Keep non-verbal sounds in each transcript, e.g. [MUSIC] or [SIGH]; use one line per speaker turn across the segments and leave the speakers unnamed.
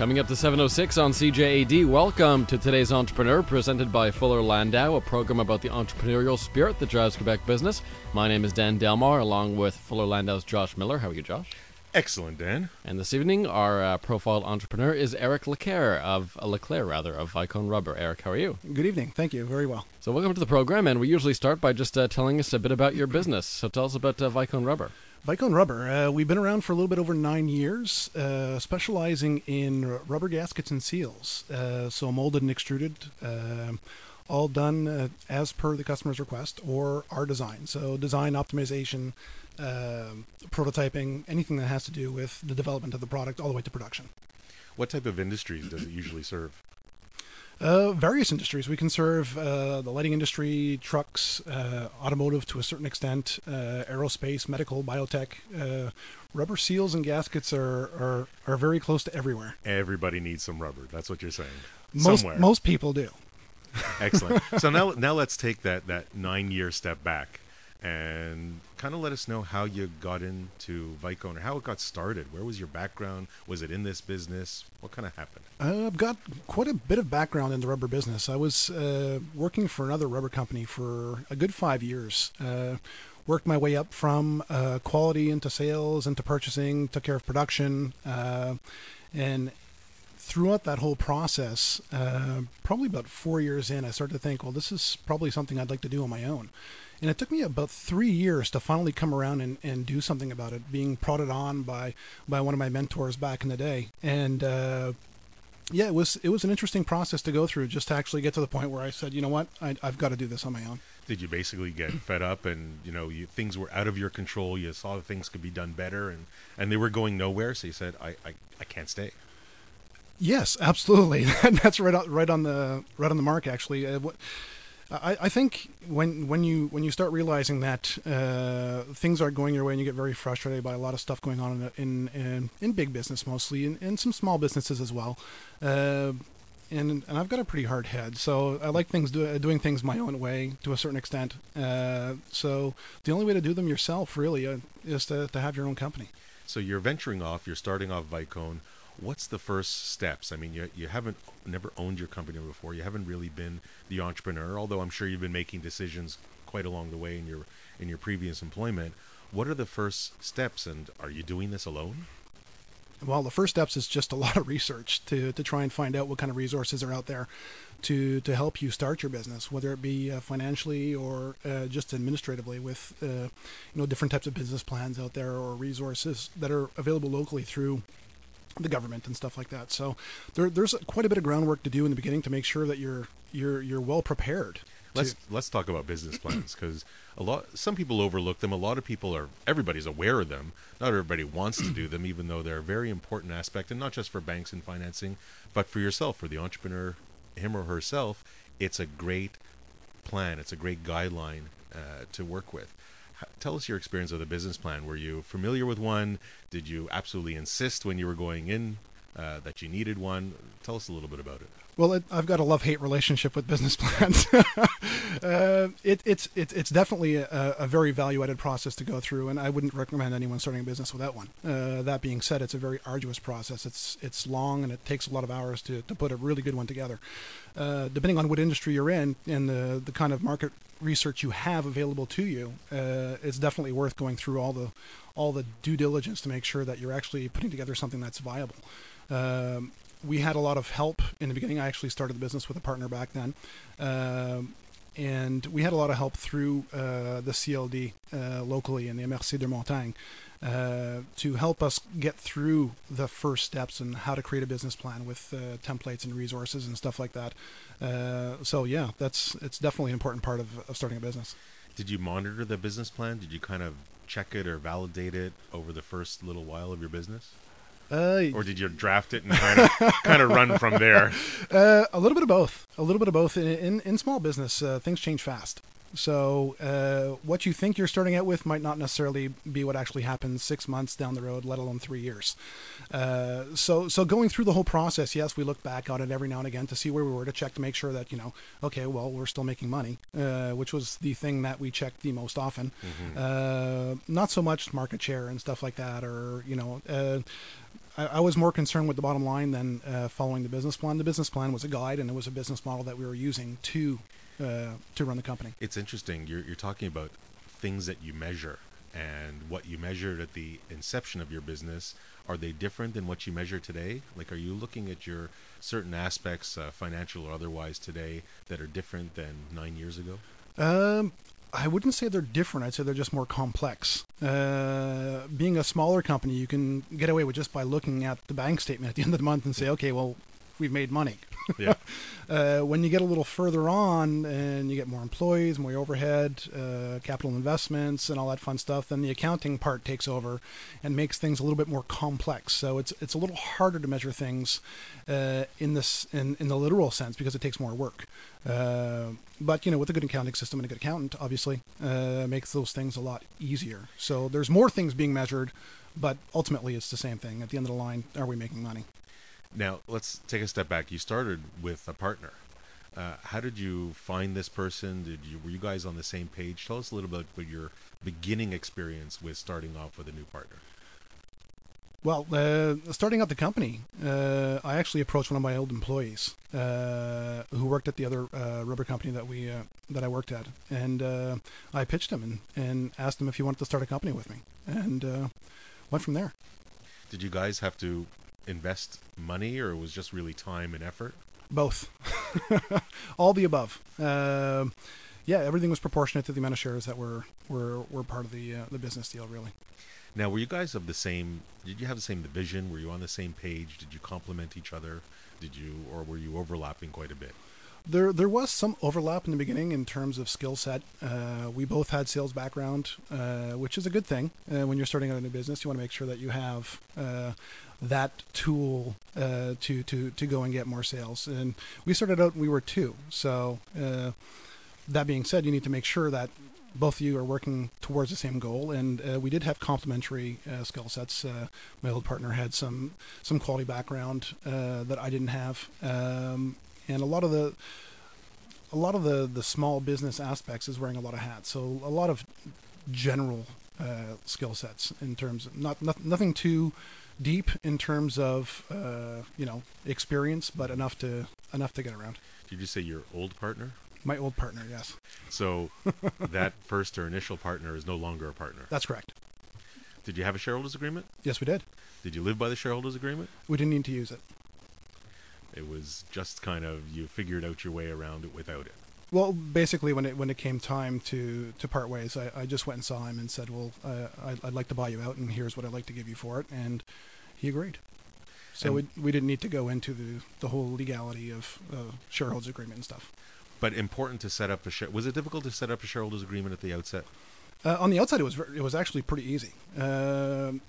Coming up to 706 on CJAD, welcome to today's Entrepreneur, presented by Fuller Landau, a program about the entrepreneurial spirit that drives Quebec business. My name is Dan Delmar, along with Fuller Landau's Josh Miller. How are you, Josh?
Excellent, Dan.
And this evening, our uh, profiled entrepreneur is Eric Leclair of uh, Leclair, rather of Vicone Rubber. Eric, how are you?
Good evening. Thank you. Very well.
So, welcome to the program, and we usually start by just uh, telling us a bit about your business. So, tell us about uh, Vicone Rubber.
Vicone Rubber. Uh, we've been around for a little bit over nine years, uh, specializing in rubber gaskets and seals. Uh, so molded and extruded, uh, all done uh, as per the customer's request or our design. So design optimization, uh, prototyping, anything that has to do with the development of the product all the way to production.
What type of industries does it usually serve?
Uh, various industries. We can serve uh, the lighting industry, trucks, uh, automotive to a certain extent, uh, aerospace, medical, biotech. Uh, rubber seals and gaskets are, are, are very close to everywhere.
Everybody needs some rubber. That's what you're saying.
Most,
Somewhere.
most people do.
Excellent. [LAUGHS] so now, now let's take that, that nine year step back and kind of let us know how you got into Vicone or how it got started. Where was your background? Was it in this business? What kind of happened?
Uh, I've got quite a bit of background in the rubber business. I was uh, working for another rubber company for a good five years. Uh, worked my way up from uh, quality into sales, into purchasing, took care of production, uh, and throughout that whole process, uh, probably about four years in, I started to think, well, this is probably something I'd like to do on my own. And it took me about three years to finally come around and, and do something about it, being prodded on by, by one of my mentors back in the day. And uh, yeah, it was it was an interesting process to go through just to actually get to the point where I said, you know what, I, I've got to do this on my own.
Did you basically get [CLEARS THROAT] fed up and you know you, things were out of your control? You saw that things could be done better and, and they were going nowhere. So you said, I, I, I can't stay.
Yes, absolutely. [LAUGHS] That's right on, right on the right on the mark. Actually, uh, what, I, I think when when you when you start realizing that uh, things aren't going your way and you get very frustrated by a lot of stuff going on in in in, big business mostly and, and some small businesses as well. Uh, and, and I've got a pretty hard head, so I like things do, doing things my own way to a certain extent. Uh, so the only way to do them yourself, really, uh, is to, to have your own company.
So you're venturing off. You're starting off Vicone what's the first steps? I mean, you you haven't never owned your company before. You haven't really been the entrepreneur, although I'm sure you've been making decisions quite along the way in your in your previous employment. What are the first steps, and are you doing this alone?
Well, the first steps is just a lot of research to, to try and find out what kind of resources are out there to, to help you start your business, whether it be uh, financially or uh, just administratively with uh, you know different types of business plans out there or resources that are available locally through the government and stuff like that. So there, there's quite a bit of groundwork to do in the beginning to make sure that you're you're you're well prepared.
Let's let's talk about business plans because a lot some people overlook them. A lot of people are everybody's aware of them. Not everybody wants to do them, even though they're a very important aspect, and not just for banks and financing, but for yourself, for the entrepreneur, him or herself. It's a great plan. It's a great guideline uh, to work with tell us your experience with a business plan. Were you familiar with one? Did you absolutely insist when you were going in uh, that you needed one? Tell us a little bit about it.
Well, it, I've got a love-hate relationship with business [LAUGHS] plans. uh, it, it's it, it's definitely a, a, very value-added process to go through, and I wouldn't recommend anyone starting a business without one. Uh, that being said, it's a very arduous process. It's it's long and it takes a lot of hours to, to put a really good one together. Uh, depending on what industry you're in and the the kind of market research you have available to you, uh, it's definitely worth going through all the all the due diligence to make sure that you're actually putting together something that's viable. Um, we had a lot of help in the beginning. I actually started the business with a partner back then. Um, and we had a lot of help through uh, the CLD uh, locally in the MRC Deux-Montagnes uh, to help us get through the first steps and how to create a business plan with uh, templates and resources and stuff like that. Uh, so yeah, that's it's definitely an important part of, of starting a business.
Did you monitor the business plan? Did you kind of check it or validate it over the first little while of your business? Uh, or did you draft it and kind of [LAUGHS] kind of run from there? [LAUGHS]
Uh, a little bit of both. A little bit of both. In in, in small business, uh, things change fast. So uh, what you think you're starting out with might not necessarily be what actually happens six months down the road, let alone three years. Uh, so so going through the whole process, yes, we look back on it every now and again to see where we were to check to make sure that you know, okay, well, we're still making money, uh, which was the thing that we checked the most often. Mm-hmm. Uh, not so much market share and stuff like that, or you know. Uh, I, I was more concerned with the bottom line than uh, following the business plan. The business plan was a guide, and it was a business model that we were using to uh, to run the company.
It's interesting. You're, you're talking about things that you measure and what you measured at the inception of your business. Are they different than what you measure today? Like, are you looking at your certain aspects, uh, financial or otherwise, today that are different than nine years ago?
Um, I wouldn't say they're different. I'd say they're just more complex. Uh, being a smaller company, you can get away with just by looking at the bank statement at the end of the month and say, okay, well, we've made money.
Yeah. [LAUGHS]
uh, when you get a little further on and you get more employees, more overhead, uh, capital investments, and all that fun stuff, then the accounting part takes over and makes things a little bit more complex. So it's it's a little harder to measure things uh, in this in, in the literal sense because it takes more work. Uh, but you know, with a good accounting system and a good accountant, obviously, uh, makes those things a lot easier. So there's more things being measured, but ultimately it's the same thing. At the end of the line, are we making money?
Now, let's take a step back. You started with a partner. Uh, how did you find this person? Did you were you guys on the same page? Tell us a little bit about your beginning experience with starting off with a new partner.
Well, uh, starting out the company, uh, I actually approached one of my old employees uh, who worked at the other uh, rubber company that we uh, that I worked at, and uh, I pitched him and, and asked him if he wanted to start a company with me, and went from there.
Did you guys have to invest money, or it was just really time and effort?
Both, [LAUGHS] all the above. Um, yeah, everything was proportionate to the amount of shares that were were, were part of the the business deal, really.
Now, were you guys of the same? Did you have the same division? Were you on the same page? Did you complement each other? Did you, or were you overlapping quite a bit?
There, there was some overlap in the beginning in terms of skill set. Uh, we both had sales background, uh, which is a good thing. Uh, when you're starting out a new business, you want to make sure that you have uh, that tool uh, to to to go and get more sales. And we started out, we were two. So uh, that being said, you need to make sure that both of you are working towards the same goal, and uh, we did have complementary uh, skill sets. Uh, my old partner had some some quality background uh, that I didn't have, um, and a lot of the a lot of the the small business aspects is wearing a lot of hats. So a lot of general uh, skill sets in terms of not, not nothing too deep in terms of uh, you know experience, but enough to enough to get around.
Did you say your old partner?
My old partner, yes.
So [LAUGHS] that first or initial partner is no longer a partner.
That's correct.
Did you have a shareholders agreement?
Yes, we did.
Did you live by the shareholders agreement?
We didn't need to use it.
It was just kind of you figured out your way around it without it.
Well, basically, when it when it came time to, to part ways, I, I just went and saw him and said, "Well, uh, I'd, I'd like to buy you out, and here's what I'd like to give you for it," and he agreed. So we, we didn't need to go into the, the whole legality of uh, shareholders agreement and stuff.
But important to set up a share. Was it difficult to set up a shareholders agreement at the outset?
Uh, on the outside, it was it was actually pretty easy. Um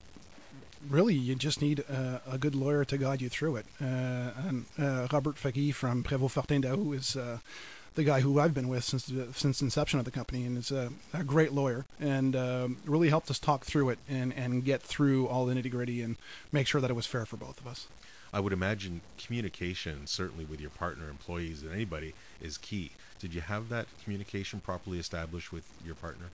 really, you just need uh, a good lawyer to guide you through it. Uh, and uh, Robert Fagui from Prévost Fortin D'Aoust is uh, the guy who I've been with since since inception of the company, and is a, a great lawyer, and um, really helped us talk through it and and get through all the nitty gritty and make sure that it was fair for both of us.
I would imagine communication, certainly with your partner, employees, and anybody, is key. Did you have that communication properly established with your partner?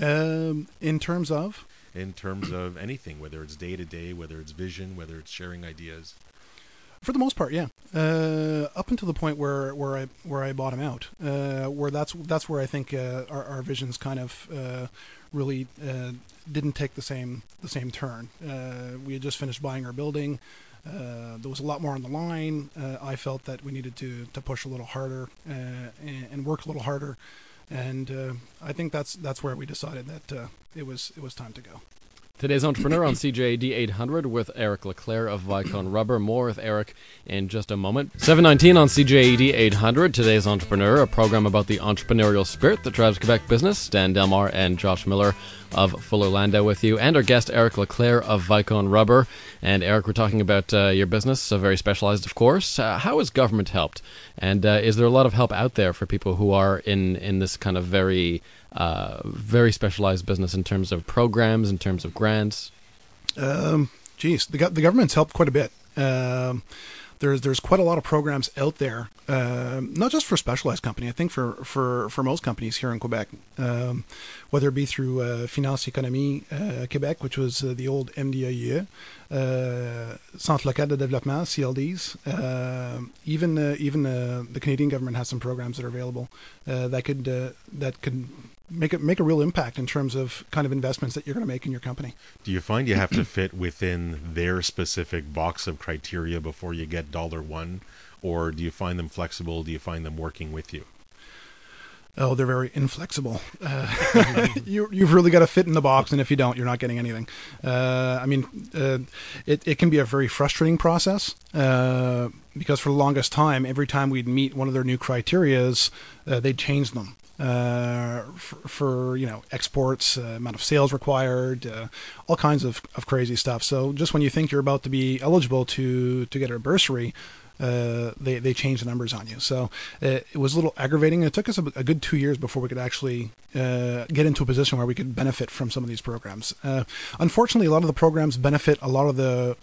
Um, in terms of?
In terms of anything, whether it's day to day, whether it's vision, whether it's sharing ideas.
For the most part, yeah. Uh, up until the point where, where I where I bought him out, uh, where that's that's where I think uh, our, our visions kind of uh, really uh, didn't take the same the same turn. Uh, we had just finished buying our building. there was a lot more on the line. I felt that we needed to to push a little harder and, and work a little harder, and I think that's that's where we decided that it was it was time to go.
Today's entrepreneur on CJAD 800 with Eric Leclair of Vicone Rubber. More with Eric in just a moment. 719 on CJAD 800. Today's entrepreneur, a program about the entrepreneurial spirit that drives Quebec business. Dan Delmar and Josh Miller of Fuller Landau with you, and our guest Eric Leclair of Vicone Rubber. And Eric, we're talking about uh, your business, so very specialized, of course. Uh, how has government helped? And uh, is there a lot of help out there for people who are in in this kind of very uh, very specialized business in terms of programs, in terms of grants?
Um, geez, the, the government's helped quite a bit. Um, there's there's quite a lot of programs out there um, not just for specialized company. I think for for for most companies here in Quebec, um, whether it be through uh, Finance Économie uh, Québec, which was uh, the old MDAE, uh, Centre Local de Développement (CLDs), uh, even uh, even uh, the Canadian government has some programs that are available uh, that could that could make it make a real impact in terms of kind of investments that you're going to make in your company.
Do you find you have to fit within their specific box of criteria before you get dollar one, or do you find them flexible? Do you find them working with you?
Oh, they're very inflexible. [LAUGHS] Uh, [LAUGHS] you, you've really got to fit in the box, and if you don't, you're not getting anything. Uh, I mean, uh, it, it can be a very frustrating process uh, because for the longest time, every time we'd meet one of their new criterias, uh, they'd change them. Uh, for, for you know exports, uh, amount of sales required, uh, all kinds of, of crazy stuff. So just when you think you're about to be eligible to to get a bursary, uh, they they changed the numbers on you. So uh, it was a little aggravating. It took us a, a good two years before we could actually uh, get into a position where we could benefit from some of these programs. Uh, unfortunately, a lot of the programs benefit a lot of the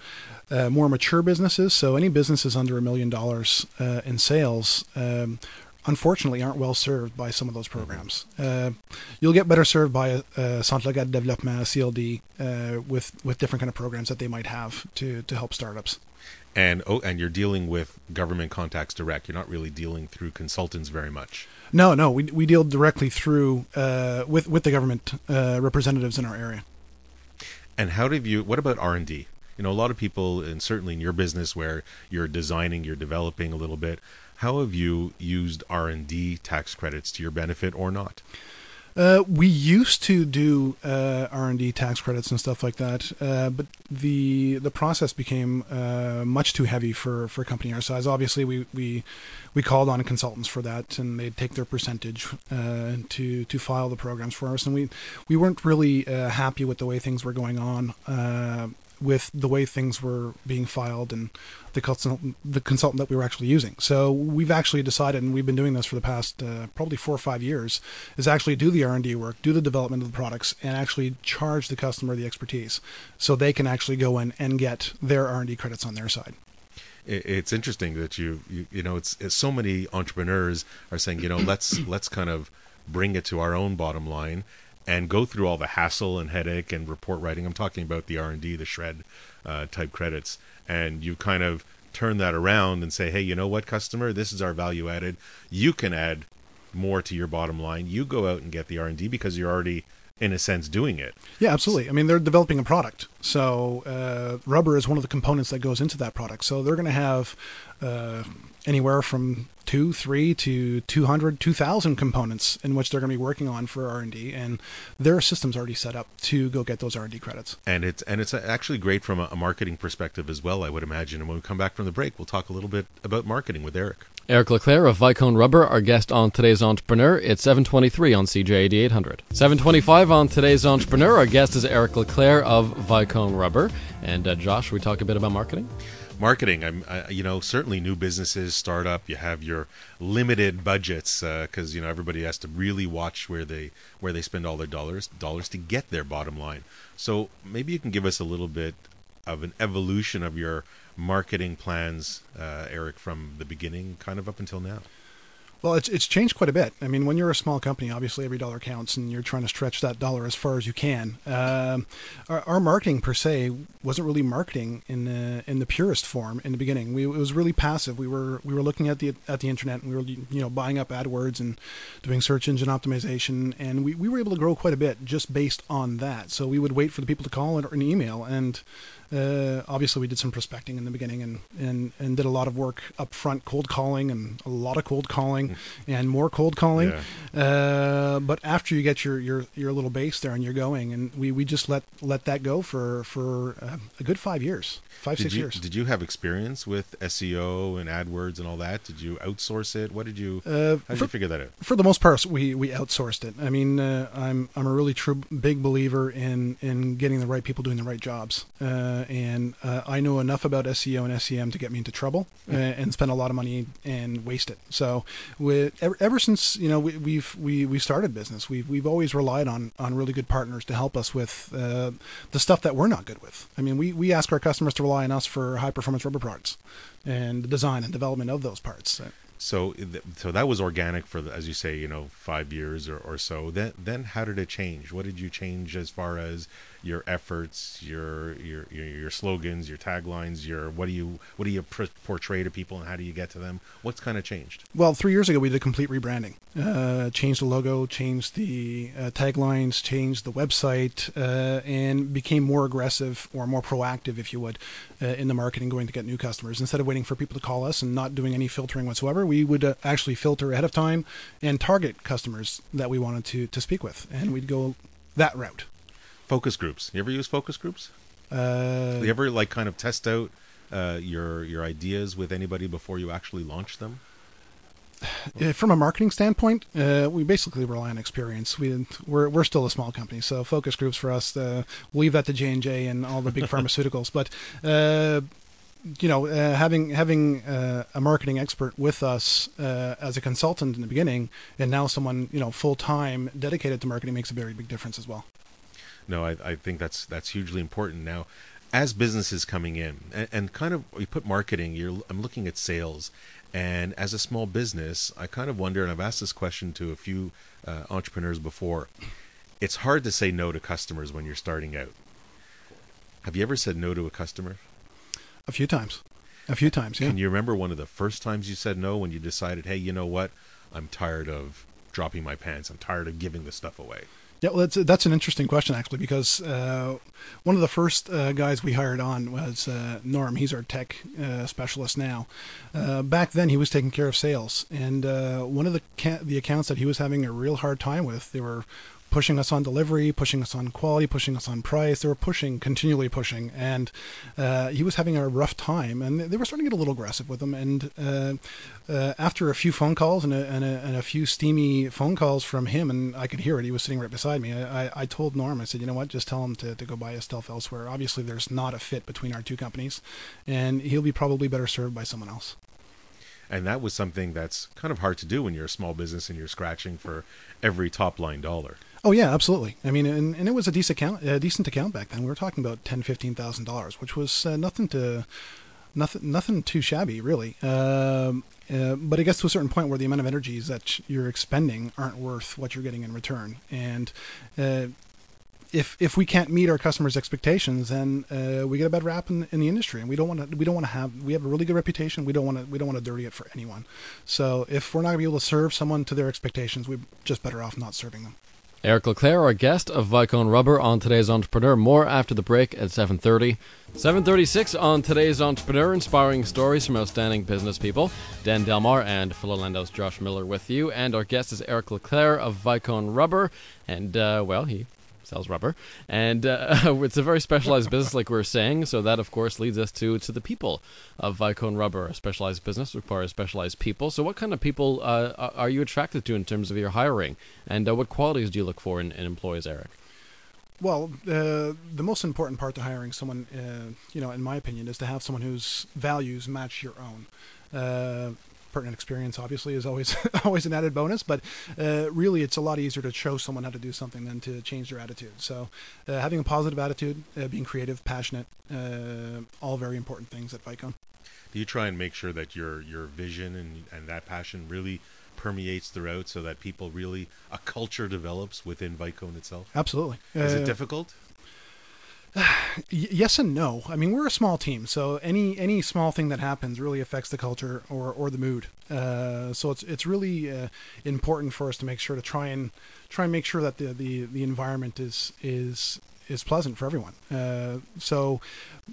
uh, more mature businesses. So any businesses under a million dollars uh, in sales. Um, Unfortunately, aren't well served by some of those programs. Uh, you'll get better served by a, a Centre Local Développement (CLD) uh, with with different kind of programs that they might have to to help startups.
And oh, and you're dealing with government contacts direct. You're not really dealing through consultants very much.
No, no, we, we deal directly through uh, with with the government uh, representatives in our area.
And how do you? What about R and D? You know, a lot of people, and certainly in your business where you're designing, you're developing a little bit. How have you used R and D tax credits to your benefit or not?
Uh, we used to do uh, R and D tax credits and stuff like that, uh, but the the process became uh, much too heavy for, for a company our size. Obviously, we, we we called on consultants for that, and they'd take their percentage uh, to to file the programs for us, and we we weren't really uh, happy with the way things were going on with the way things were being filed and the consultant, the consultant that we were actually using. So we've actually decided, and we've been doing this for the past uh, probably four or five years, is actually do the R and D work, do the development of the products, and actually charge the customer the expertise, so they can actually go in and get their R and D credits on their side
it's interesting that you, you you know it's, it's so many entrepreneurs are saying you know let's let's kind of bring it to our own bottom line and go through all the hassle and headache and report writing. I'm talking about the R&D, the SR&ED uh, type credits, and you kind of turn that around and say, hey, you know what, customer, this is our value added. You can add more to your bottom line. You go out and get the R&D because you're already in a sense doing it.
Yeah, absolutely. I mean, they're developing a product, so uh, rubber is one of the components that goes into that product. So they're going to have uh, anywhere from two, three to 200, 2,000 components in which they're going to be working on for R&D, and their system's already set up to go get those R&D credits.
And it's and it's actually great from a, marketing perspective as well, I would imagine. And when we come back from the break, we'll talk a little bit about marketing with Eric.
Eric Leclair of Vicone Rubber, our guest on today's Entrepreneur. It's 723 on CJAD 800. 725 on today's Entrepreneur. Our guest is Eric Leclair of Vicone Rubber. And uh, Josh, we talk a bit about marketing?
Marketing. I'm I, you know certainly new businesses startup you have your limited budgets because uh, you know everybody has to really watch where they where they spend all their dollars dollars to get their bottom line. So maybe you can give us a little bit of an evolution of your marketing plans uh, eric from the beginning kind of up until now
well, it's it's changed quite a bit. I mean, when you're a small company, obviously every dollar counts, and you're trying to stretch that dollar as far as you can. Um, our, our, marketing per se wasn't really marketing in the in the purest form in the beginning. We, it was really passive. We were we were looking at the at the internet, and we were you know buying up AdWords and doing search engine optimization, and we, we were able to grow quite a bit just based on that. So we would wait for the people to call or an email, and uh, obviously, we did some prospecting in the beginning and, and, and did a lot of work up front, cold calling and a lot of cold calling mm. and more cold calling. Yeah. Uh, but after you get your, your, your little base there and you're going, and we, we just let let that go for for uh, a good five years, five
did
six
you,
years.
Did you have experience with SEO and AdWords and all that? Did you outsource it? What did you?
Uh,
how did you figure that out?
For the most part, we we outsourced it. I mean, uh, I'm I'm a really true big believer in in getting the right people doing the right jobs. Uh, uh, and uh, I know enough about SEO and SEM to get me into trouble uh, and spend a lot of money and waste it. So, with, ever, ever since you know we, we've we we started business, we've we've always relied on on really good partners to help us with uh, the stuff that we're not good with. I mean, we we ask our customers to rely on us for high performance rubber parts and the design and development of those parts.
So, so that was organic for, as you say, you know, five years or, or so. Then, then how did it change? What did you change as far as your efforts, your your your, your slogans, your taglines, your what do you what do you pr- portray to people, and how do you get to them? What's kind of changed?
Well, three years ago we did a complete rebranding. Uh, changed the logo, changed the uh, taglines, changed the website, uh, and became more aggressive or more proactive, if you would, uh, in the marketing, going to get new customers. Instead of waiting for people to call us and not doing any filtering whatsoever, we would uh, actually filter ahead of time and target customers that we wanted to to speak with, and we'd go that route.
Focus groups. You ever use focus groups?
Uh,
you ever like kind of test out uh, your your ideas with anybody before you actually launch them? [SIGHS]
Uh, from a marketing standpoint, uh, we basically rely on experience. We we're we're still a small company, so focus groups for us. Uh, we'll leave that to J and J and all the big [LAUGHS] pharmaceuticals. But uh, you know, uh, having having uh, a marketing expert with us uh, as a consultant in the beginning, and now someone you know full time dedicated to marketing makes a very big difference as well
no, I, I think that's that's hugely important now. As businesses coming in, and, and kind of you put marketing, you're I'm looking at sales, and as a small business, I kind of wonder, and I've asked this question to a few uh, entrepreneurs before. It's hard to say no to customers when you're starting out. Have you ever said no to a customer?
A few times. A few times, yeah.
Can you remember one of the first times you said no when you decided, hey, you know what? I'm tired of dropping my pants. I'm tired of giving this stuff away.
Yeah, well, that's that's an interesting question actually because uh, one of the first uh, guys we hired on was uh, Norm. He's our tech uh, specialist now. Uh, back then, he was taking care of sales, and uh, one of the ca- the accounts that he was having a real hard time with, they were pushing us on delivery, pushing us on quality, pushing us on price. They were pushing, continually pushing, and uh, he was having a rough time. And they were starting to get a little aggressive with him. And uh, uh, after a few phone calls and a, and, a, and a, few steamy phone calls from him, and I could hear it. He was sitting right beside me. I, I told Norm, I said, you know what, just tell him to, to go buy his stuff elsewhere. Obviously, there's not a fit between our two companies, and he'll be probably better served by someone else
and that was something that's kind of hard to do when you're a small business and you're scratching for every top line dollar.
Oh yeah, absolutely. I mean, and, and it was a decent account, a decent account back then. We were talking about ten, fifteen thousand dollars, which was uh, nothing to, nothing, nothing too shabby, really. Um, uh, but it gets to a certain point where the amount of energies that you're expending aren't worth what you're getting in return. And uh, if if we can't meet our customers' expectations, then uh, we get a bad rap in, in the industry, and we don't want to. We don't want to have. We have a really good reputation. We don't want to. We don't want to dirty it for anyone. So if we're not going to be able to serve someone to their expectations, we're just better off not serving them.
Eric Leclair, our guest of Vicone Rubber on today's Entrepreneur. More after the break at 7.30. 7.36 on today's Entrepreneur, inspiring stories from outstanding business people. Dan Delmar and Fuller Landau's Josh Miller with you. And our guest is Eric Leclair of Vicone Rubber. And, uh, well, he sells rubber, and uh, [LAUGHS] it's a very specialized business, like we are saying. So that, of course, leads us to to the people of Vicone Rubber. A specialized business requires specialized people. So, what kind of people uh, are you attracted to in terms of your hiring, and uh, what qualities do you look for in, in employees, Eric?
Well, uh, the most important part to hiring someone, uh, you know, in my opinion, is to have someone whose values match your own. Pertinent experience obviously is always [LAUGHS] always an added bonus but uh, really it's a lot easier to show someone how to do something than to change their attitude. So uh, having a positive attitude uh, being creative passionate uh, all very important things at Vicone.
Do you try and make sure that your your vision and, and that passion really permeates throughout so that people really a culture develops within Vicone itself?
Absolutely.
Is it uh, difficult [SIGHS]
yes and no. I mean, we're a small team, so any any small thing that happens really affects the culture or, or the mood. Uh, so it's it's really uh, important for us to make sure to try and try and make sure that the the, the environment is is is pleasant for everyone. Uh, so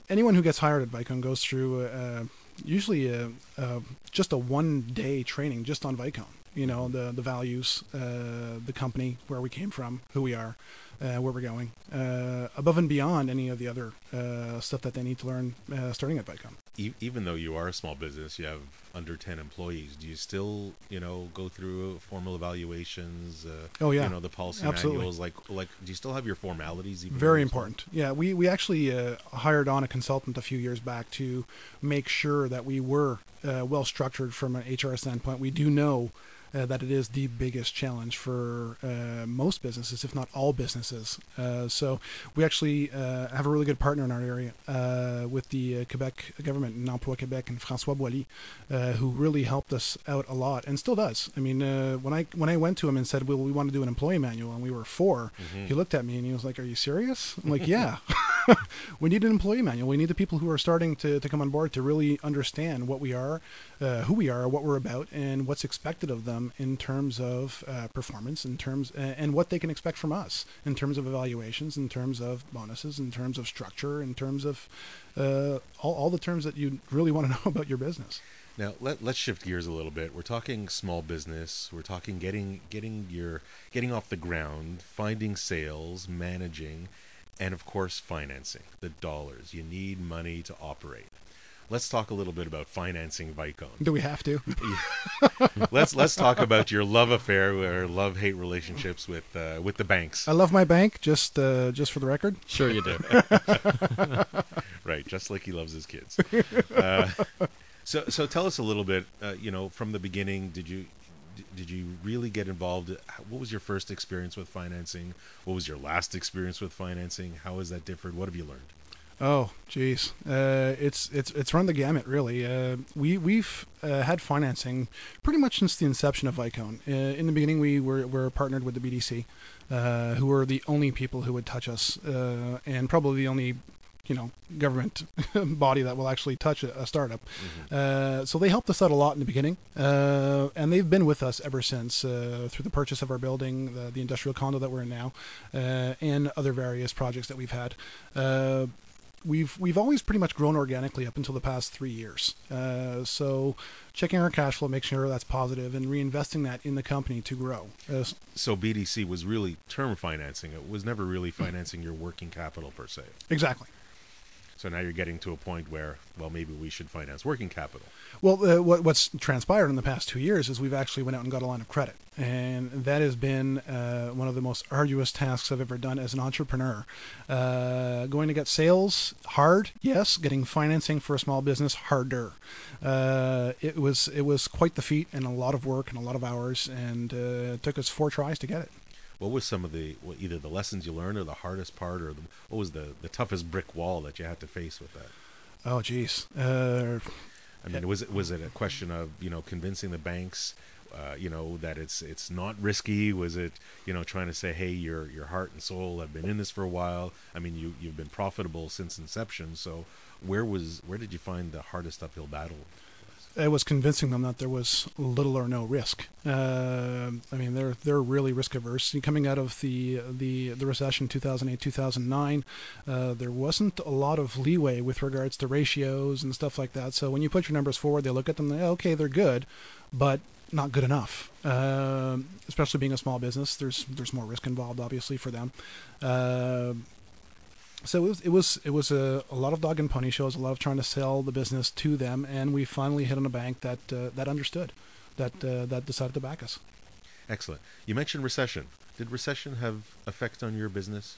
anyone who gets hired at Vicone goes through uh, usually a, a, just a one day training just on Vicone. You know the the values, uh, the company, where we came from, who we are uh, where we're going, uh, above and beyond any of the other uh, stuff that they need to learn uh, starting at Vicone.
even though you are a small business, you have under 10 employees, do you still, you know, go through formal evaluations? Uh,
oh, yeah.
You know, the policy Absolutely. manuals, like, like, do you still have your formalities?
Very important. Yeah, we, we actually uh, hired on a consultant a few years back to make sure that we were well structured from an HR standpoint. We do know uh, that it is the biggest challenge for uh, most businesses, if not all businesses. Uh, so we actually uh, have a really good partner in our area uh, with the uh, Quebec government, Emploi Quebec, and François Boilly, uh, who really helped us out a lot and still does. I mean, uh, when I when I went to him and said, "Well, we want to do an employee manual," and we were 4 he looked at me and he was like, "Are you serious?" I'm like, [LAUGHS] "Yeah." [LAUGHS] we need an employee manual. We need the people who are starting to, to come on board to really understand what we are, uh, who we are, what we're about, and what's expected of them in terms of uh, performance, in terms and what they can expect from us in terms of evaluations, in terms of bonuses, in terms of structure, in terms of uh, all, all the terms that you really want to know [LAUGHS] about your business.
Now let let's shift gears a little bit. We're talking small business. We're talking getting getting your getting off the ground, finding sales, managing, and of course financing. The dollars. You need money to operate. Let's talk a little bit about financing Vicone.
Do we have to? [LAUGHS]
let's let's talk about your love affair or love hate relationships with uh, with the banks.
I love my bank. Just uh, just for the record.
Sure, you do. [LAUGHS]
right, just like he loves his kids. Uh, so, so tell us a little bit. Uh, you know, from the beginning, did you did you really get involved? What was your first experience with financing? What was your last experience with financing? How has that differed? What have you learned?
Oh, geez, uh, it's it's it's run the gamut really. Uh, we we've uh, had financing pretty much since the inception of Vicone. Uh, in the beginning, we were were partnered with the BDC, uh, who were the only people who would touch us, uh, and probably the only you know government [LAUGHS] body that will actually touch a, a startup. Uh, so they helped us out a lot in the beginning, uh, and they've been with us ever since uh, through the purchase of our building, the, the industrial condo that we're in now, uh, and other various projects that we've had. We've we've always pretty much grown organically up until the past three years. Uh, so checking our cash flow, making sure that's positive, and reinvesting that in the company to grow. Uh,
So BDC was really term financing. It was never really financing your working capital per se.
exactly.
So now you're getting to a point where, well, maybe we should finance working capital.
Well, uh, what, what's transpired in the past two years is we've actually went out and got a line of credit, and that has been uh, one of the most arduous tasks I've ever done as an entrepreneur. Uh, going to get sales hard, yes. Getting financing for a small business harder. Uh, it was it was quite the feat and a lot of work and a lot of hours, and uh, it took us four tries to get it.
What was some of the what, either the lessons you learned or the hardest part, or the, what was the the toughest brick wall that you had to face with that?
Oh, geez. Uh,
I mean, was it was it a question of you know convincing the banks, uh, you know that it's it's not risky? Was it you know trying to say, hey, your your heart and soul have been in this for a while? I mean, you you've been profitable since inception. So where was where did you find the hardest uphill battle?
It was convincing them that there was little or no risk. Uh, I mean, they're they're really risk averse. Coming out of the the the recession 2008 2009, uh, there wasn't a lot of leeway with regards to ratios and stuff like that. So when you put your numbers forward, they look at them. They, okay, they're good, but not good enough. Um especially being a small business, there's there's more risk involved, obviously, for them. So it was it was it was a, a lot of dog and pony shows, a lot of trying to sell the business to them, and we finally hit on a bank that uh, that understood, that uh, that decided to back us.
Excellent. You mentioned recession. Did recession have effect on your business?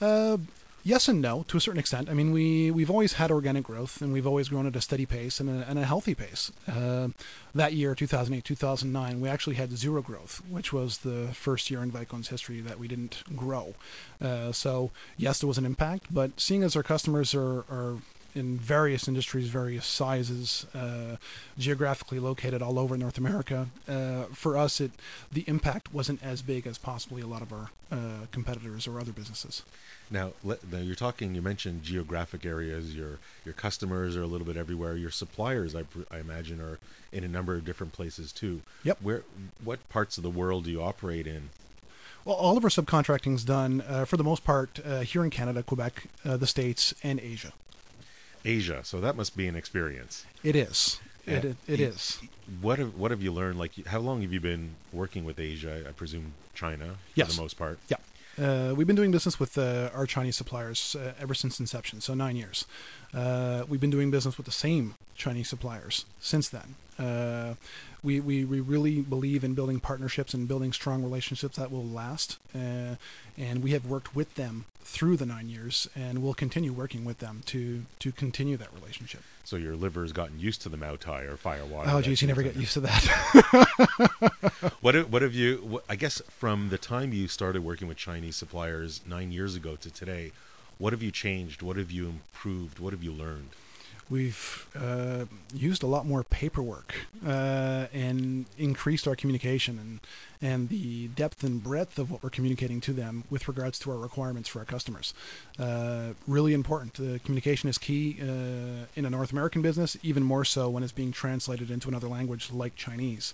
Uh, yes and no, to a certain extent. I mean, we we've always had organic growth, and we've always grown at a steady pace and a, and a healthy pace. Uh, that year, 2008, 2009, we actually had zero growth, which was the first year in Vicone's history that we didn't grow. Uh, so yes, there was an impact, but seeing as our customers are, are in various industries, various sizes, uh, geographically located all over North America. Uh, for us, it the impact wasn't as big as possibly a lot of our uh, competitors or other businesses.
Now, let, now you're talking. You mentioned geographic areas. Your your customers are a little bit everywhere. Your suppliers, I, I imagine, are in a number of different places too.
Yep.
Where what parts of the world do you operate in?
Well, all of our subcontracting is done uh, for the most part uh, here in Canada, Quebec, uh, the States, and Asia.
Asia. So that must be an experience.
It is. It,
Uh,
it, it
you-
is.
What have what have you learned? Like, how long have you been working with Asia? I presume China for
Yes.
the most part.
Yeah. Uh, we've been doing business with uh, our Chinese suppliers uh, ever since inception, so nine years. Uh, we've been doing business with the same Chinese suppliers since then. We, we, we really believe in building partnerships and building strong relationships that will last. Uh, and we have worked with them through the nine years and we'll continue working with them to, to continue that relationship.
So your liver's gotten used to the Moutai or Firewater.
Oh, geez, you never get used to that. [LAUGHS] [LAUGHS]
what, what have you, what, I guess from the time you started working with Chinese suppliers nine years ago to today, what have you changed? What have you improved? What have you learned?
We've uh, used a lot more paperwork uh, and increased our communication and and the depth and breadth of what we're communicating to them with regards to our requirements for our customers. Uh, really important. The communication is key uh, in a North American business, even more so when it's being translated into another language like Chinese.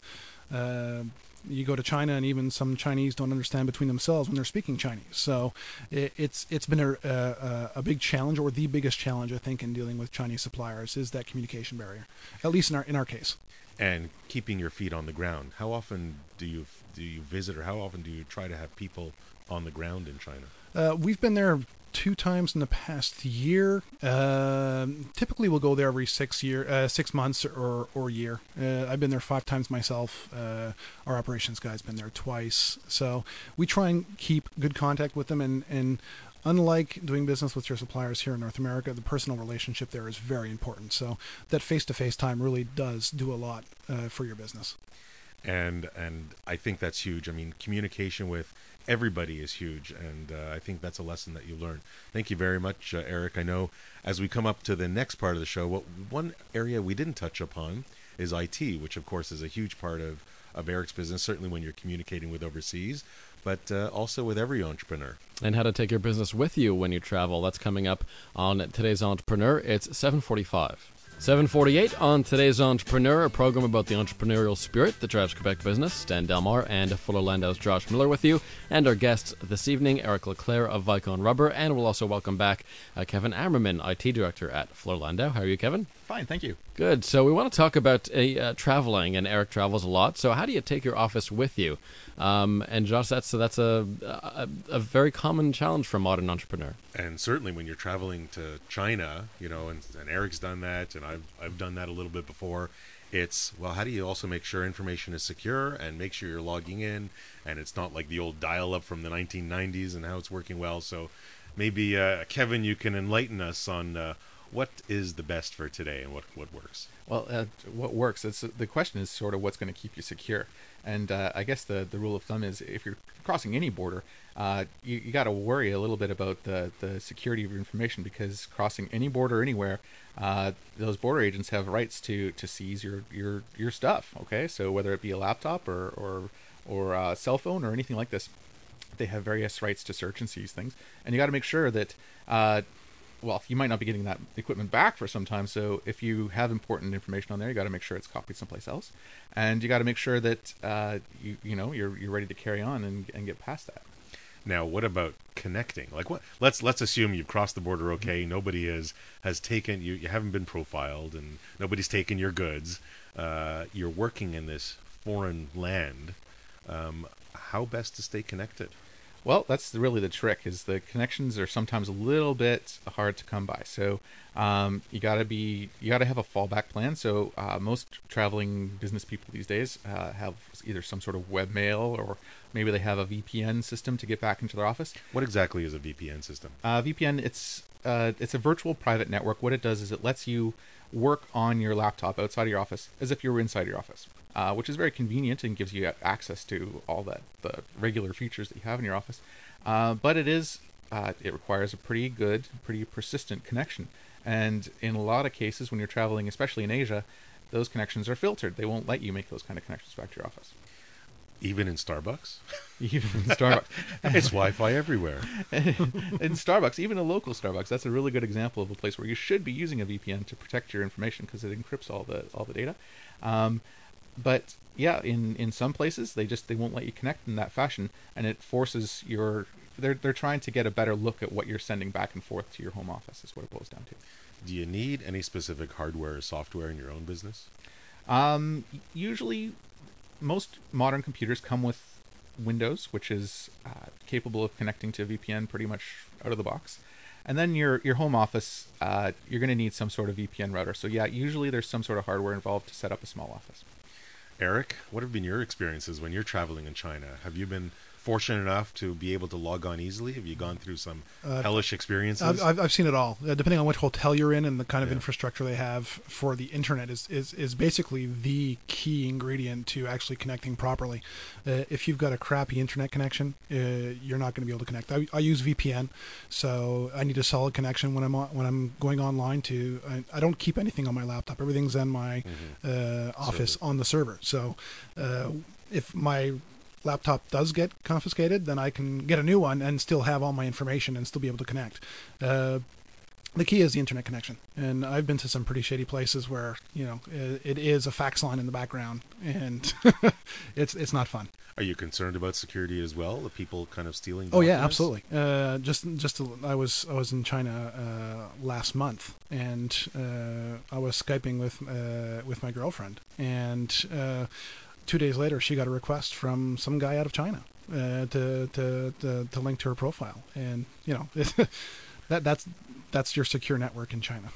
Uh, you go to China, and even some Chinese don't understand between themselves when they're speaking Chinese. So it, it's it's been a, a, a big challenge, or the biggest challenge I think in dealing with Chinese suppliers is that communication barrier. At least in our in our case.
And keeping your feet on the ground. How often do you do you visit, or how often do you try to have people on the ground in China?
Uh, we've been there two times in the past year. Uh, typically, we'll go there every six year, uh, six months or or year. Uh, I've been there five times myself. Uh, our operations guy's been there twice. So we try and keep good contact with them. And and unlike doing business with your suppliers here in North America, the personal relationship there is very important. So that face to face time really does do a lot uh, for your business.
And and I think that's huge. I mean, communication with everybody is huge, and uh, I think that's a lesson that you learn. Thank you very much, uh, Eric. I know as we come up to the next part of the show, what one area we didn't touch upon is IT, which of course is a huge part of of Eric's business. Certainly when you're communicating with overseas, but uh, also with every entrepreneur.
And how to take your business with you when you travel. That's coming up on today's Entrepreneur. It's 745. 748 on today's Entrepreneur, a program about the entrepreneurial spirit that drives Quebec business. Dan Delmar and Fuller Landau's Josh Miller with you, and our guests this evening, Eric Leclair of Vicone Rubber, and we'll also welcome back uh, Kevin Ammerman, IT Director at Fuller Landau. How are you, Kevin?
Fine, thank you.
Good. So we want to talk about uh, uh, traveling, and Eric travels a lot. So how do you take your office with you? Um, and Josh, that's that's a, a, a very common challenge for a modern entrepreneur.
And certainly when you're traveling to China, you know, and, and Eric's done that, and I've I've done that a little bit before. It's well, how do you also make sure information is secure and make sure you're logging in, and it's not like the old dial-up from the 1990s and how it's working well. So maybe uh, Kevin, you can enlighten us on. Uh, what is the best for today and what, what works?
Well, uh, what works? It's, the question is sort of what's going to keep you secure. And uh, I guess the, the rule of thumb is if you're crossing any border, uh, you, you got to worry a little bit about the, the security of your information because crossing any border anywhere, uh, those border agents have rights to, to seize your, your, your stuff. Okay, so whether it be a laptop or, or, or a cell phone or anything like this, they have various rights to search and seize things. And you got to make sure that uh, well, you might not be getting that equipment back for some time. So if you have important information on there, you got to make sure it's copied someplace else, and you got to make sure that uh, you you know you're you're ready to carry on and, and get past that.
Now, what about connecting? Like, what? Let's let's assume you've crossed the border. Okay, nobody is has taken you. You haven't been profiled, and nobody's taken your goods. Uh, you're working in this foreign land. Um, how best to stay connected?
Well, that's really the trick. Is the connections are sometimes a little bit hard to come by. So um, you got to be you got to have a fallback plan. So uh, most traveling business people these days uh, have either some sort of webmail or maybe they have a VPN system to get back into their office.
What exactly is a VPN system?
Uh, VPN it's uh, it's a virtual private network. What it does is it lets you work on your laptop outside of your office as if you were inside your office uh, which is very convenient and gives you access to all that the regular features that you have in your office. Uh, but it is uh, it requires a pretty good, pretty persistent connection. And in a lot of cases, when you're traveling, especially in Asia, those connections are filtered. They won't let you make those kind of connections back to your office.
Even in Starbucks? [LAUGHS]
Even in Starbucks. [LAUGHS]
it's Wi Fi everywhere. [LAUGHS]
in Starbucks, even a local Starbucks, that's a really good example of a place where you should be using a VPN to protect your information because it encrypts all the all the data. Um, but yeah, in in some places they just they won't let you connect in that fashion, and it forces your they're they're trying to get a better look at what you're sending back and forth to your home office. Is what it boils down to.
Do you need any specific hardware or software in your own business?
Um, usually, most modern computers come with Windows, which is uh, capable of connecting to VPN pretty much out of the box. And then your your home office, uh, you're going to need some sort of VPN router. So yeah, usually there's some sort of hardware involved to set up a small office.
Eric, what have been your experiences when you're traveling in China? Have you been fortunate enough to be able to log on easily? Have you gone through some
Uh,
hellish experiences?
I've, I've, seen it all. Uh, depending on which hotel you're in and the kind of
Yeah.
infrastructure they have for the internet is, is, is basically the key ingredient to actually connecting properly. Uh, if you've got a crappy internet connection, uh, you're not going to be able to connect. I, I use VPN, so I need a solid connection when I'm on, when I'm going online. To I, I don't keep anything on my laptop. Everything's in my uh, office on the server. So uh, if my laptop does get confiscated, then I can get a new one and still have all my information and still be able to connect. Uh, the key is the internet connection, and I've been to some pretty shady places where you know it, it is a fax line in the background, and [LAUGHS] it's it's not fun.
Are you concerned about security as well? The people kind of stealing?
Oh yeah, absolutely. Uh, just just to, I was I was in China uh, last month, and uh, I was skyping with uh, with my girlfriend, and uh, two days later she got a request from some guy out of China uh, to, to to to link to her profile, and you know [LAUGHS] that that's that's your secure network in China.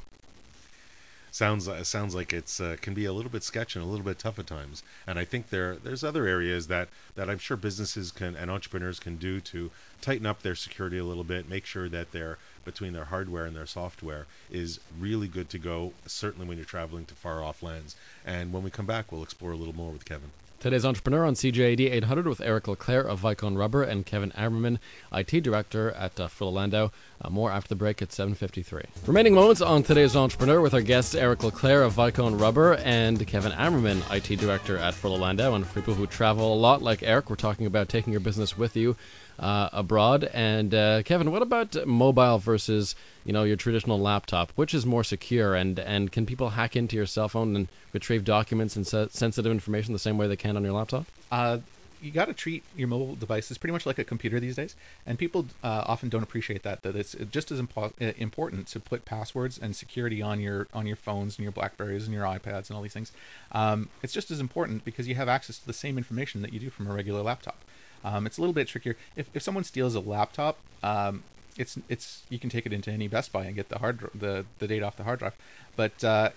Sounds uh, sounds like it's uh, can be a little bit sketchy and a little bit tough at times. And I think there there's other areas that that I'm sure businesses can and entrepreneurs can do to tighten up their security a little bit, make sure that their between their hardware and their software is really good to go. Certainly when you're traveling to far off lands. And when we come back, we'll explore a little more with Kevin.
Today's entrepreneur on CJAD 800 with Eric Leclair of Vicone Rubber and Kevin Ammerman, IT director at uh, Uh, more after the break at 7:53. Remaining moments on today's entrepreneur with our guests Eric Leclair of Vicone Rubber and Kevin Ammerman, IT director at Fuller And for people who travel a lot, like Eric, we're talking about taking your business with you uh, abroad. And uh, Kevin, what about mobile versus you know your traditional laptop? Which is more secure? And and can people hack into your cell phone and retrieve documents and se- sensitive information the same way they can on your laptop?
Uh, you got to treat your mobile devices pretty much like a computer these days, and people uh, often don't appreciate that. That it's just as impo- important to put passwords and security on your on your phones and your Blackberries and your iPads and all these things. Um, it's just as important because you have access to the same information that you do from a regular laptop. Um, it's a little bit trickier. If, if someone steals a laptop, um, it's it's you can take it into any Best Buy and get the hard the the data off the hard drive. But uh,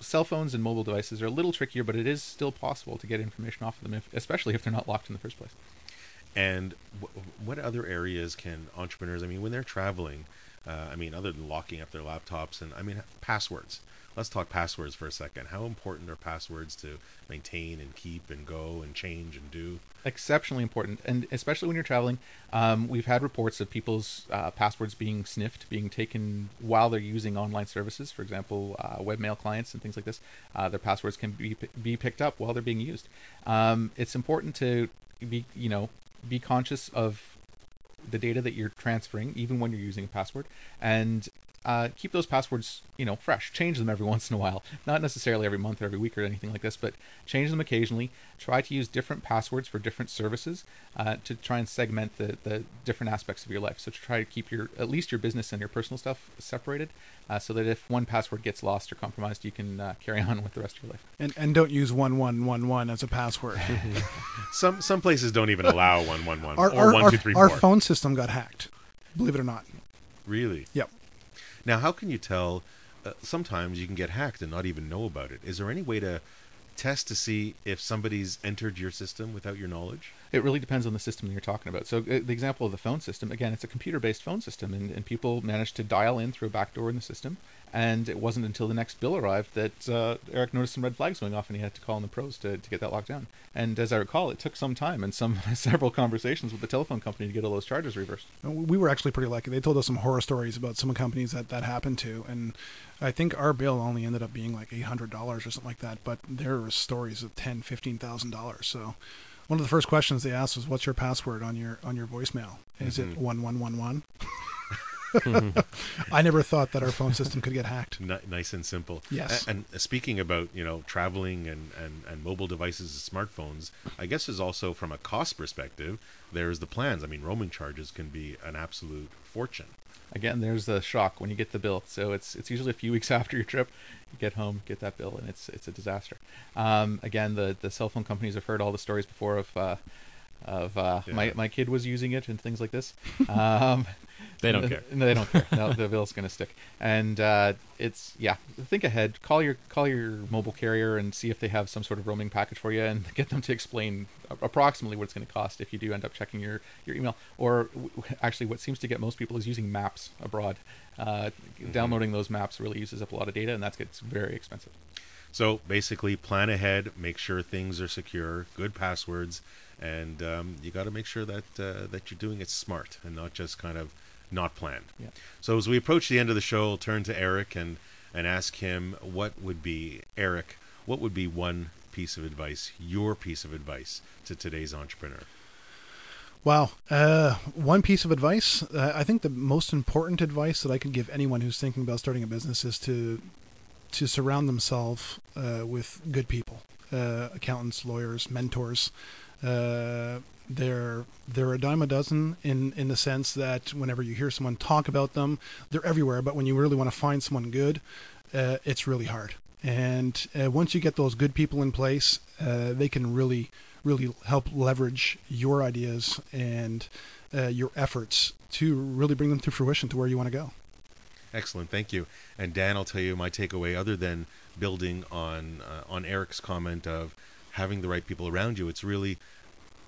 cell phones and mobile devices are a little trickier, but it is still possible to get information off of them, if, especially if they're not locked in the first place.
And what other areas can entrepreneurs? I mean, when they're traveling, uh, I mean, other than locking up their laptops, and I mean, passwords. Let's talk passwords for a second. How important are passwords to maintain and keep and go and change and do?
exceptionally important and especially when you're traveling um, we've had reports of people's uh, passwords being sniffed being taken while they're using online services for example uh, webmail clients and things like this uh, their passwords can be, be picked up while they're being used um, it's important to be you know be conscious of the data that you're transferring even when you're using a password and uh, keep those passwords, you know, fresh. Change them every [LAUGHS] once in a while. Not necessarily every month or every week or anything like this, but change them occasionally. Try to use different passwords for different services uh, to try and segment the, the different aspects of your life. So to try to keep your at least your business and your personal stuff separated, uh, so that if one password gets lost or compromised, you can uh, carry on [LAUGHS] with the rest of your life.
And and don't use one one one one as a password. [LAUGHS]
Some some places don't even allow one one one
our,
or
our,
one
our,
two
our phone system got hacked. Believe it or not.
Really?
Yep.
Now, how can you tell? Uh, sometimes you can get hacked and not even know about it. Is there any way to test to see if somebody's entered your system without your knowledge?
It really depends on the system that you're talking about. So, uh, the example of the phone system, again, it's a computer based phone system, and, and people managed to dial in through a backdoor in the system. And it wasn't until the next bill arrived that uh, Eric noticed some red flags going off, and he had to call in the pros to, to get that locked down. And as I recall, it took some time and some [LAUGHS] several conversations with the telephone company to get all those charges reversed.
We were actually pretty lucky. They told us some horror stories about some companies that that happened to, and I think our bill only ended up being like eight hundred dollars or something like that. But there were stories of ten, fifteen thousand dollars. So one of the first questions they asked was, "What's your password on your on your voicemail? Is it one one one one?" [LAUGHS] [LAUGHS] I never thought that our phone system could get hacked.
N- nice and simple.
Yes.
A- And, speaking about you know traveling and, and, and mobile devices and smartphones, I guess is also from a cost perspective, there's the plans. I mean, roaming charges can be an absolute fortune.
Again, there's the shock when you get the bill. So it's it's usually a few weeks [LAUGHS] after your trip. You get home, get that bill, and it's it's a disaster. Um, again, the the cell phone companies have heard all the stories before of uh, of uh,
Yeah.
my my kid was using it and things like this. [LAUGHS] Um,
They don't care.
No, they don't care. No, the bill's going to stick. And uh, it's yeah. Think ahead. Call your call your mobile carrier and see if they have some sort of roaming package for you, and [LAUGHS] get them to explain approximately what it's going to cost if you do end up checking your your email. Or w- actually, what seems to get most people is using maps abroad. Uh, Downloading those maps really uses up a lot of data, and that gets very expensive.
So basically, plan ahead, make sure things are secure, good passwords, and um, you got to make sure that uh, that you're doing it smart and not just kind of not planned.
Yeah.
So as we approach the end of the show, I'll turn to Eric and and ask him what would be Eric, what would be one piece of advice, your piece of advice to today's entrepreneur.
Wow. Uh, one piece of advice. Uh, I think the most important advice that I could give anyone who's thinking about starting a business is to to surround themselves uh, with good people, uh, accountants, lawyers, mentors. They're they're a dime a dozen in in the sense that whenever you hear someone talk about them, they're everywhere. But when you really want to find someone good, uh, it's really hard. And uh, once you get those good people in place, uh, they can really really help leverage your ideas and uh, your efforts to really bring them to fruition to where you want to go.
Excellent, thank you. And Dan, I'll tell you my takeaway. Other than building on uh, on Eric's comment of having the right people around you, it's really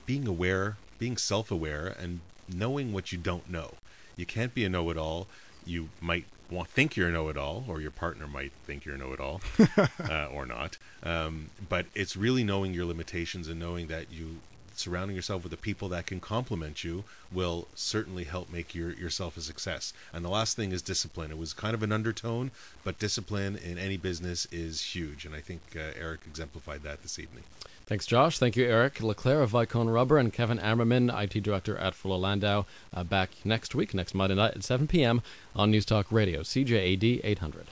being aware, being self-aware, and knowing what you don't know. You can't be a know-it-all. You might want think you're a know-it-all, or your partner might think you're a know-it-all, [LAUGHS] uh, or not. Um, but it's really knowing your limitations and knowing that you surrounding yourself with the people that can complement you will certainly help make your yourself a success. And the last thing is discipline. It was kind of an undertone, but discipline in any business is huge, and I think uh, Eric exemplified that this evening.
Thanks, Josh. Thank you, Eric Leclair of Vicone Rubber and Kevin Ammerman, IT Director at Fuller Landau. Uh, back next week, next Monday night at 7 p.m. on News Talk Radio, CJAD 800.